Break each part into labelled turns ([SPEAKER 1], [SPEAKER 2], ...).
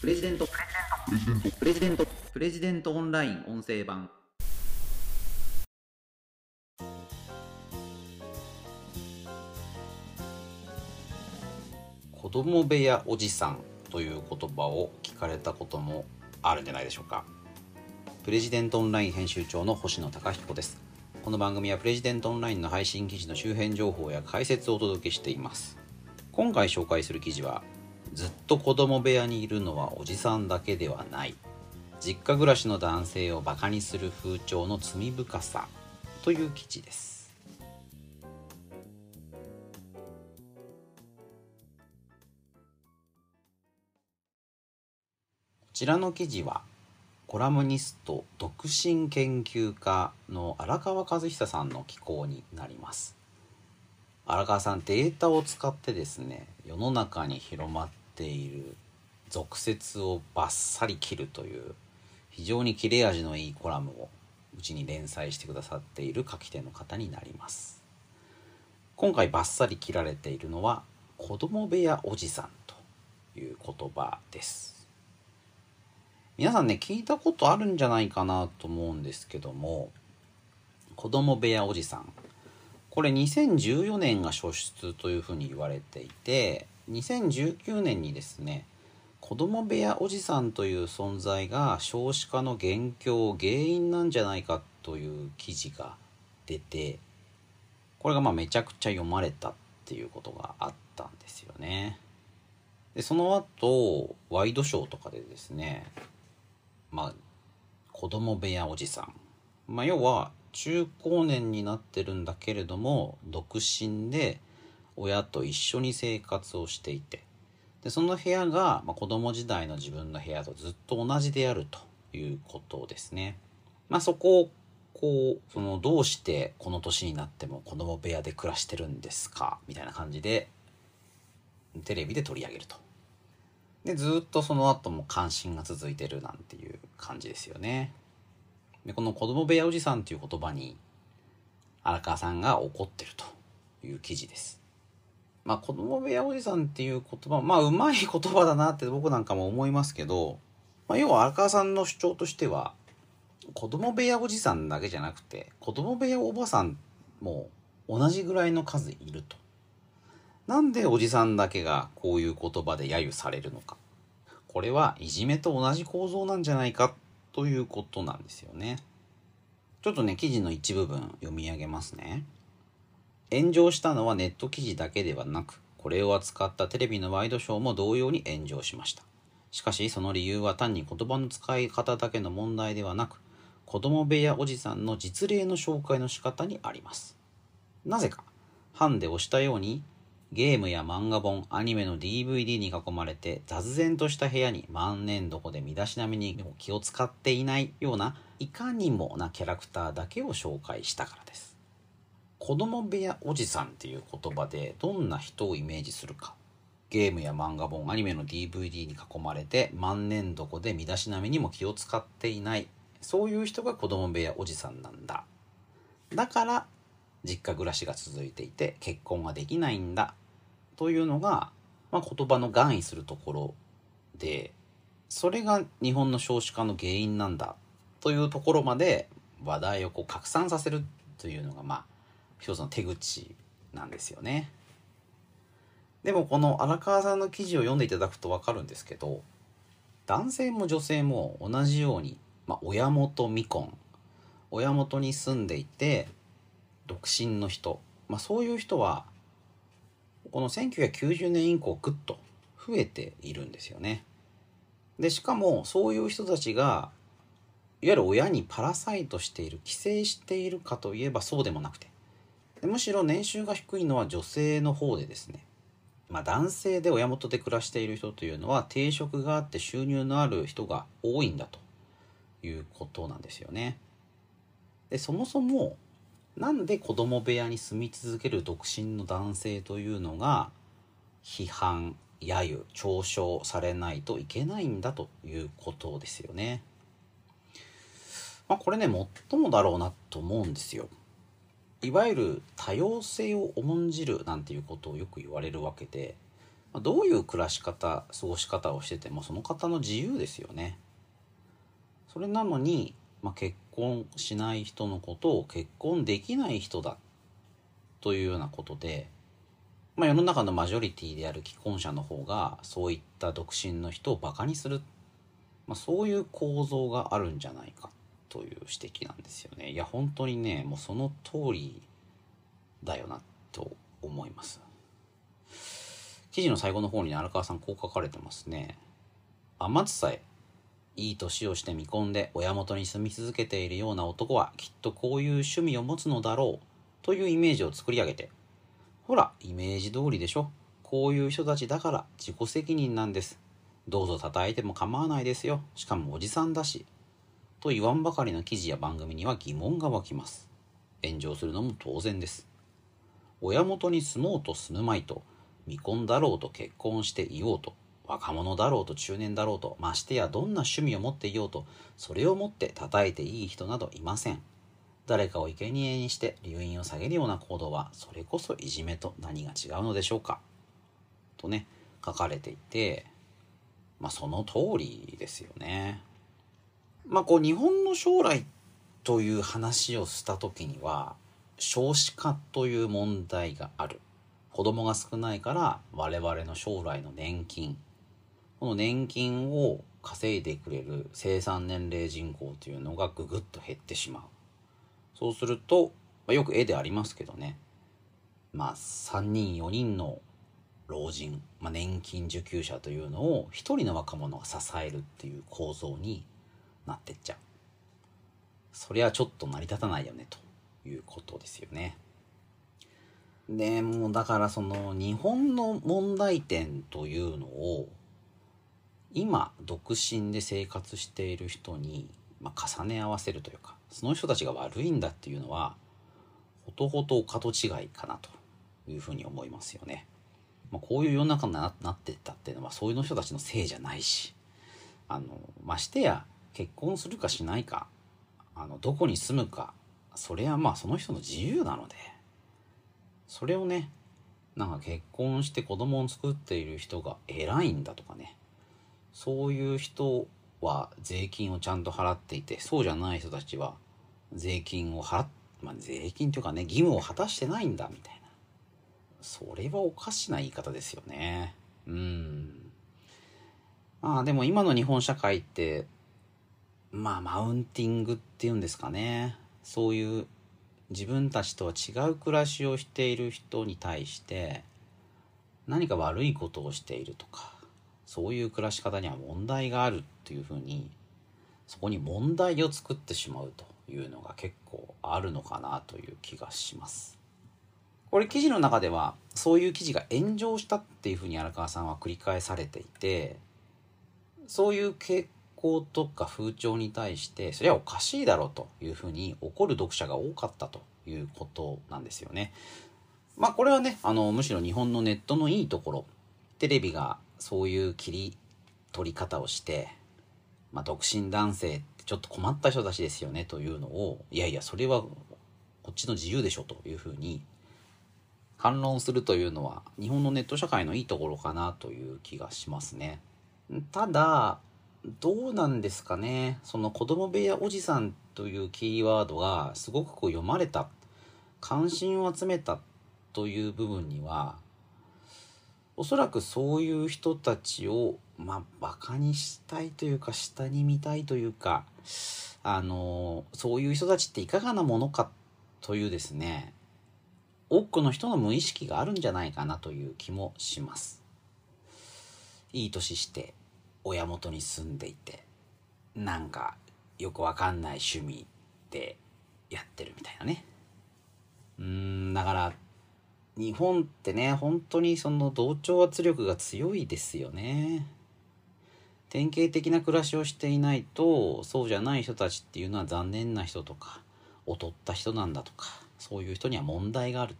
[SPEAKER 1] プレジデント。プレジデント。プレジデントオンライン音声版。
[SPEAKER 2] 子供部屋おじさんという言葉を聞かれたこともあるんじゃないでしょうか。プレジデントオンライン編集長の星野貴彦です。この番組はプレジデントオンラインの配信記事の周辺情報や解説をお届けしています。今回紹介する記事はずっと子供部屋にいるのはおじさんだけではない。実家暮らしの男性をバカにする風潮の罪深さという記事です。こちらの記事はコラムニスト独身研究家の荒川和久さんの寄稿になります。荒川さんデータを使ってですね世の中に広まっている俗説をバッサリ切るという非常に切れ味のいいコラムをうちに連載してくださっている書き手の方になります。今回バッサリ切られているのは子供部屋おじさんという言葉です。皆さんね聞いたことあるんじゃないかなと思うんですけども子供部屋おじさん。これ2014年が初出というふうに言われていて2019年にですね子供部屋おじさんという存在が少子化の元凶原因なんじゃないかという記事が出てこれがまあめちゃくちゃ読まれたっていうことがあったんですよね。でその後ワイドショーとかでですねまあ子供部屋おじさん、まあ、要は中高年になってるんだけれども独身で親と一緒に生活をしていてでその部屋が、まあ、子供時代の自分の部屋とずっと同じであるということですね。まあ、そこをこうそのどうしてこの年になっても子供部屋で暮らしてるんですかみたいな感じでテレビで取り上げると。でずっとその後も関心が続いてるなんていう感じですよね。でこの子供部屋おじさんっていう言葉に荒川さんが怒ってるという記事です。まあ子供部屋おじさんっていう言葉まあうまい言葉だなって僕なんかも思いますけど、まあ、要は荒川さんの主張としては子供部屋おじさんだけじゃなくて子供部屋おばさんも同じぐらいの数いると。なんでおじさんだけがこういう言葉で揶揄されるのか。これはいじめと同じ構造なんじゃないかということなんですよね。ちょっとね、記事の一部分読み上げますね。炎上したのはネット記事だけではなく、これを扱ったテレビのワイドショーも同様に炎上しました。しかし、その理由は単に言葉の使い方だけの問題ではなく、子供部屋おじさんの実例の紹介の仕方にあります。なぜか、ハンで押したように、ゲームや漫画本、アニメの DVD に囲まれて雑然とした部屋に万年どこで身だしなみに気を使っていないようないかにもなキャラクターだけを紹介したからです。子供部屋おじさんっていう言葉でどんな人をイメージするか。ゲームや漫画本、アニメの DVD に囲まれて万年どこで身だしなみにも気を使っていない。そういう人が子供部屋おじさんなんだ。だから実家暮らしが続いていて結婚ができないんだというのが、まあ、言葉の含意するところでそれが日本の少子化の原因なんだというところまで話題をこう拡散させるというのがまあ一つの手口なんですよね。でもこの荒川さんの記事を読んでいただくと分かるんですけど男性も女性も同じように、まあ、親元未婚親元に住んでいて独身の人、まあ、そういう人はこの1990年以降ぐっと増えているんですよね。でしかもそういう人たちがいわゆる親にパラサイトしている寄生しているかといえばそうでもなくてでむしろ年収が低いのは女性の方でですね、まあ、男性で親元で暮らしている人というのは定職があって収入のある人が多いんだということなんですよね。でそもそもなんで子供部屋に住み続ける独身の男性というのが批判揶揄嘲笑されないといけないんだということですよね。まあこれね最もだろうなと思うんですよ。いわゆる多様性を重んじるなんていうことをよく言われるわけでどういう暮らし方過ごし方をしててもその方の自由ですよね。それなのに、まあ、結婚しない人のことを結婚できない人だというようなことで、まあ、世の中のマジョリティである既婚者の方がそういった独身の人をバカにする、まあ、そういう構造があるんじゃないかという指摘なんですよね。いや本当にねもうその通りだよなと思います。記事の最後の方に、ね、荒川さんこう書かれてますね天津さえいい年をして見込んで親元に住み続けているような男はきっとこういう趣味を持つのだろうというイメージを作り上げてほらイメージ通りでしょ。こういう人たちだから自己責任なんです。どうぞ叩いても構わないですよ。しかもおじさんだし。と言わんばかりの記事や番組には疑問が湧きます。炎上するのも当然です。親元に住もうと住むまいと未婚だろうと結婚していようと若者だろうと中年だろうとましてやどんな趣味を持っていようとそれを持って叩いていい人などいません。誰かを生贄にして留飲を下げるような行動はそれこそいじめと何が違うのでしょうか。とね書かれていてまあその通りですよね。まあこう日本の将来という話をした時には少子化という問題がある。子供が少ないから我々の将来の年金。この年金を稼いでくれる生産年齢人口というのがぐぐっと減ってしまう。そうすると、まあ、よく絵でありますけどね。まあ3人4人の老人、まあ、年金受給者というのを1人の若者が支えるっていう構造になってっちゃうそりゃちょっと成り立たないよねということですよね。でもうだからその日本の問題点というのを今独身で生活している人に、まあ、重ね合わせるというかその人たちが悪いんだっていうのはほとほとお門違いかなというふうに思いますよね。まあ、こういう世の中になってったっていうのはそういう人たちのせいじゃないしあのましてや結婚するかしないかあのどこに住むかそれはまあその人の自由なので。それをねなんか結婚して子供を作っている人が偉いんだとかね。そういう人は税金をちゃんと払っていてそうじゃない人たちは税金を払っまあ、税金というかね義務を果たしてないんだみたいな。それはおかしな言い方ですよね。うん。まあでも今の日本社会ってまあマウンティングっていうんですかねそういう自分たちとは違う暮らしをしている人に対して何か悪いことをしているとかそういう暮らし方には問題があるっていうふうにそこに問題を作ってしまうというのが結構あるのかなという気がします。これ記事の中ではそういう記事が炎上したっていうふうに荒川さんは繰り返されていてそういう傾向とか風潮に対してそれはおかしいだろうというふうに怒る読者が多かったということなんですよね。まあこれはねあのむしろ日本のネットのいいところテレビがそういう切り取り方をしてまあ、独身男性ってちょっと困った人たちですよねというのをいやいやそれはこっちの自由でしょというふうに反論するというのは日本のネット社会のいいところかなという気がしますね。ただどうなんですかね？その子供部屋おじさんというキーワードがすごくこう読まれた関心を集めたという部分にはおそらくそういう人たちをまあバカにしたいというか下に見たいというかあのそういう人たちっていかがなものかというですね多くの人の無意識があるんじゃないかなという気もします。いい年して親元に住んでいてなんかよくわかんない趣味でやってるみたいなね。うんだから日本ってね本当にその同調圧力が強いですよね。典型的な暮らしをしていないとそうじゃない人たちっていうのは残念な人とか劣った人なんだとかそういう人には問題がある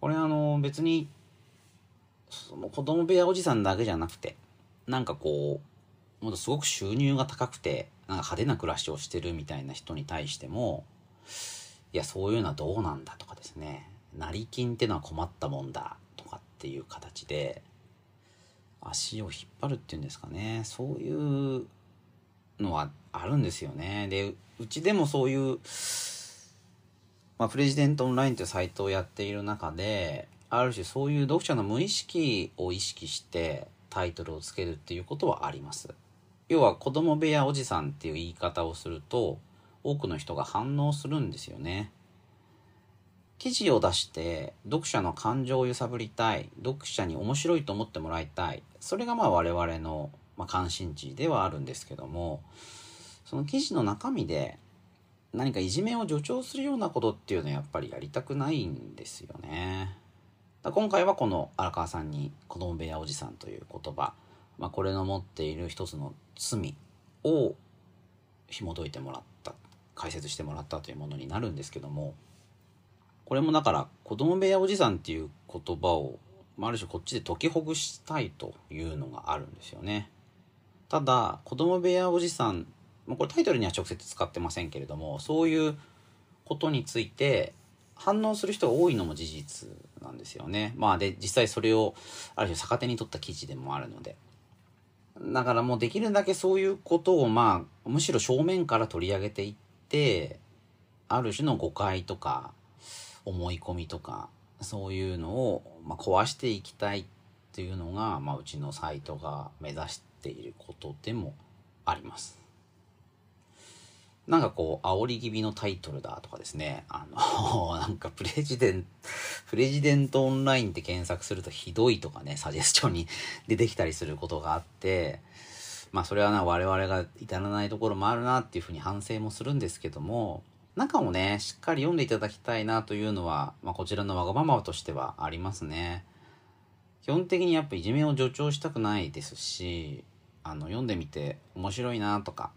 [SPEAKER 2] これあの別にその子供部屋おじさんだけじゃなくてなんかこうもっとすごく収入が高くてなんか派手な暮らしをしてるみたいな人に対してもいやそういうのはどうなんだとかですね。成金ってのは困ったもんだとかっていう形で足を引っ張るっていうんですかね。そういうのはあるんですよね。でうちでもそういう、まあ、プレジデントオンラインというサイトをやっている中である種そういう読者の無意識を意識してタイトルをつけるっていうことはあります要は子供部屋おじさんっていう言い方をすると多くの人が反応するんですよね記事を出して読者の感情を揺さぶりたい読者に面白いと思ってもらいたいそれがまあ我々の、ま、関心事ではあるんですけどもその記事の中身で何かいじめを助長するようなことっていうのはやっぱりやりたくないんですよね。今回はこの荒川さんに「子供部屋おじさん」という言葉、まあ、これの持っている一つの罪を紐解いてもらった解説してもらったというものになるんですけどもこれもだから子供部屋おじさんっていう言葉をある種こっちで解きほぐしたいというのがあるんですよね。ただ子供部屋おじさんこれタイトルには直接使ってませんけれどもそういうことについて反応する人が多いのも事実なんですよね。まあで実際それをある種逆手に取った記事でもあるので。だからもうできるだけそういうことをまあむしろ正面から取り上げていってある種の誤解とか思い込みとかそういうのを、ま、壊していきたいっていうのが、まあ、うちのサイトが目指していることでもあります。なんかこう、煽り気味のタイトルだとかですね、あの、なんかプレジデント、プレジデントオンラインって検索するとひどいとかね、サジェスチョンに出てきたりすることがあって、まあそれはな、我々が至らないところもあるなっていうふうに反省もするんですけども、中をね、しっかり読んでいただきたいなというのは、まあ、こちらのわがままとしてはありますね。基本的にやっぱいじめを助長したくないですし、あの、読んでみて面白いなとか、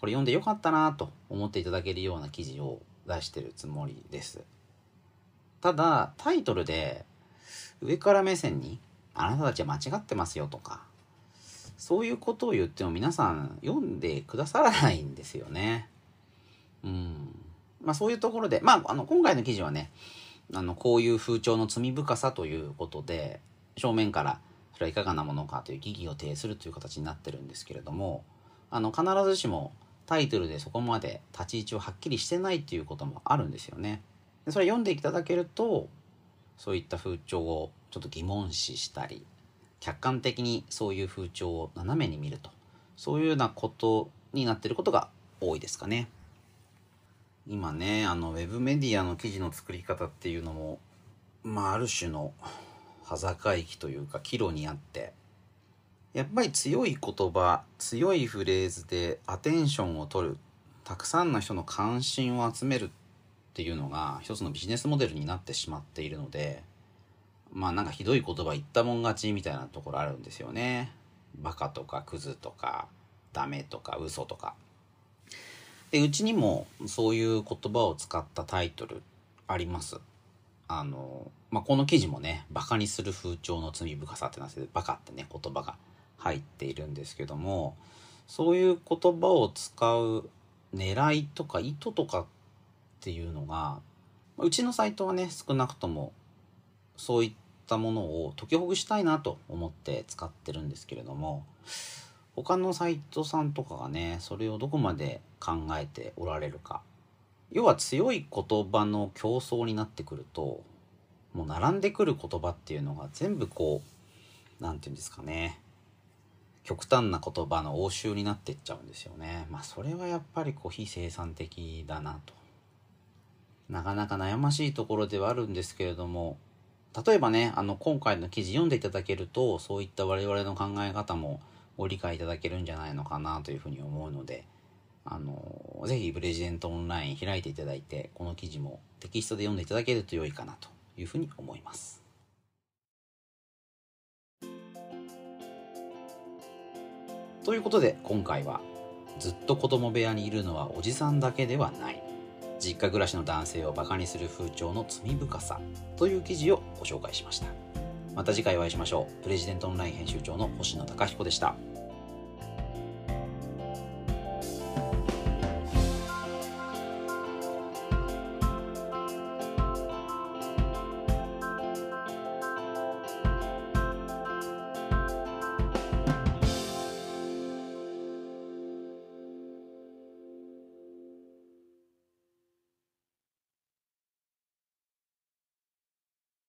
[SPEAKER 2] これ読んでよかったなと思っていただけるような記事を出してるつもりです。ただ、タイトルで上から目線にあなたたちは間違ってますよとか、そういうことを言っても皆さん読んでくださらないんですよね。うん。まあそういうところで、まああの今回の記事はね、あのこういう風潮の罪深さということで、正面からそれはいかがなものかという疑義を呈するという形になってるんですけれども、あの必ずしもタイトルでそこまで立ち位置をはっきりしてないっていうこともあるんですよね。でそれ読んでいただけると、そういった風潮をちょっと疑問視したり、客観的にそういう風潮を斜めに見ると、そういうようなことになってることが多いですかね。今ね、あの、ウェブメディアの記事の作り方っていうのも、まあ、ある種の端境期というか、岐路にあって、やっぱり強い言葉強いフレーズでアテンションを取るたくさんの人の関心を集めるっていうのが一つのビジネスモデルになってしまっているのでまあなんかひどい言葉言ったもん勝ちみたいなところあるんですよね。バカとかクズとかダメとか嘘とか。でうちにもそういう言葉を使ったタイトルあります。あの、まあ、この記事もね、バカにする風潮の罪深さってなってバカってね、言葉が入っているんですけどもそういう言葉を使う狙いとか意図とかっていうのがうちのサイトはね少なくともそういったものを解きほぐしたいなと思って使ってるんですけれども他のサイトさんとかがねそれをどこまで考えておられるか要は強い言葉の競争になってくるともう並んでくる言葉っていうのが全部こう何て言うんですかね極端な言葉の応酬になってっちゃうんですよね。まあそれはやっぱりこう非生産的だなと。なかなか悩ましいところではあるんですけれども、例えばね、あの今回の記事読んでいただけると、そういった我々の考え方もご理解いただけるんじゃないのかなというふうに思うので、あの、ぜひプレジデントオンライン開いていただいて、この記事もテキストで読んでいただけると良いかなというふうに思います。ということで今回はずっと子供部屋にいるのはおじさんだけではない。実家暮らしの男性をバカにする風潮の罪深さという記事をご紹介しました。また次回お会いしましょう。プレジデントオンライン編集長の星野貴彦でした。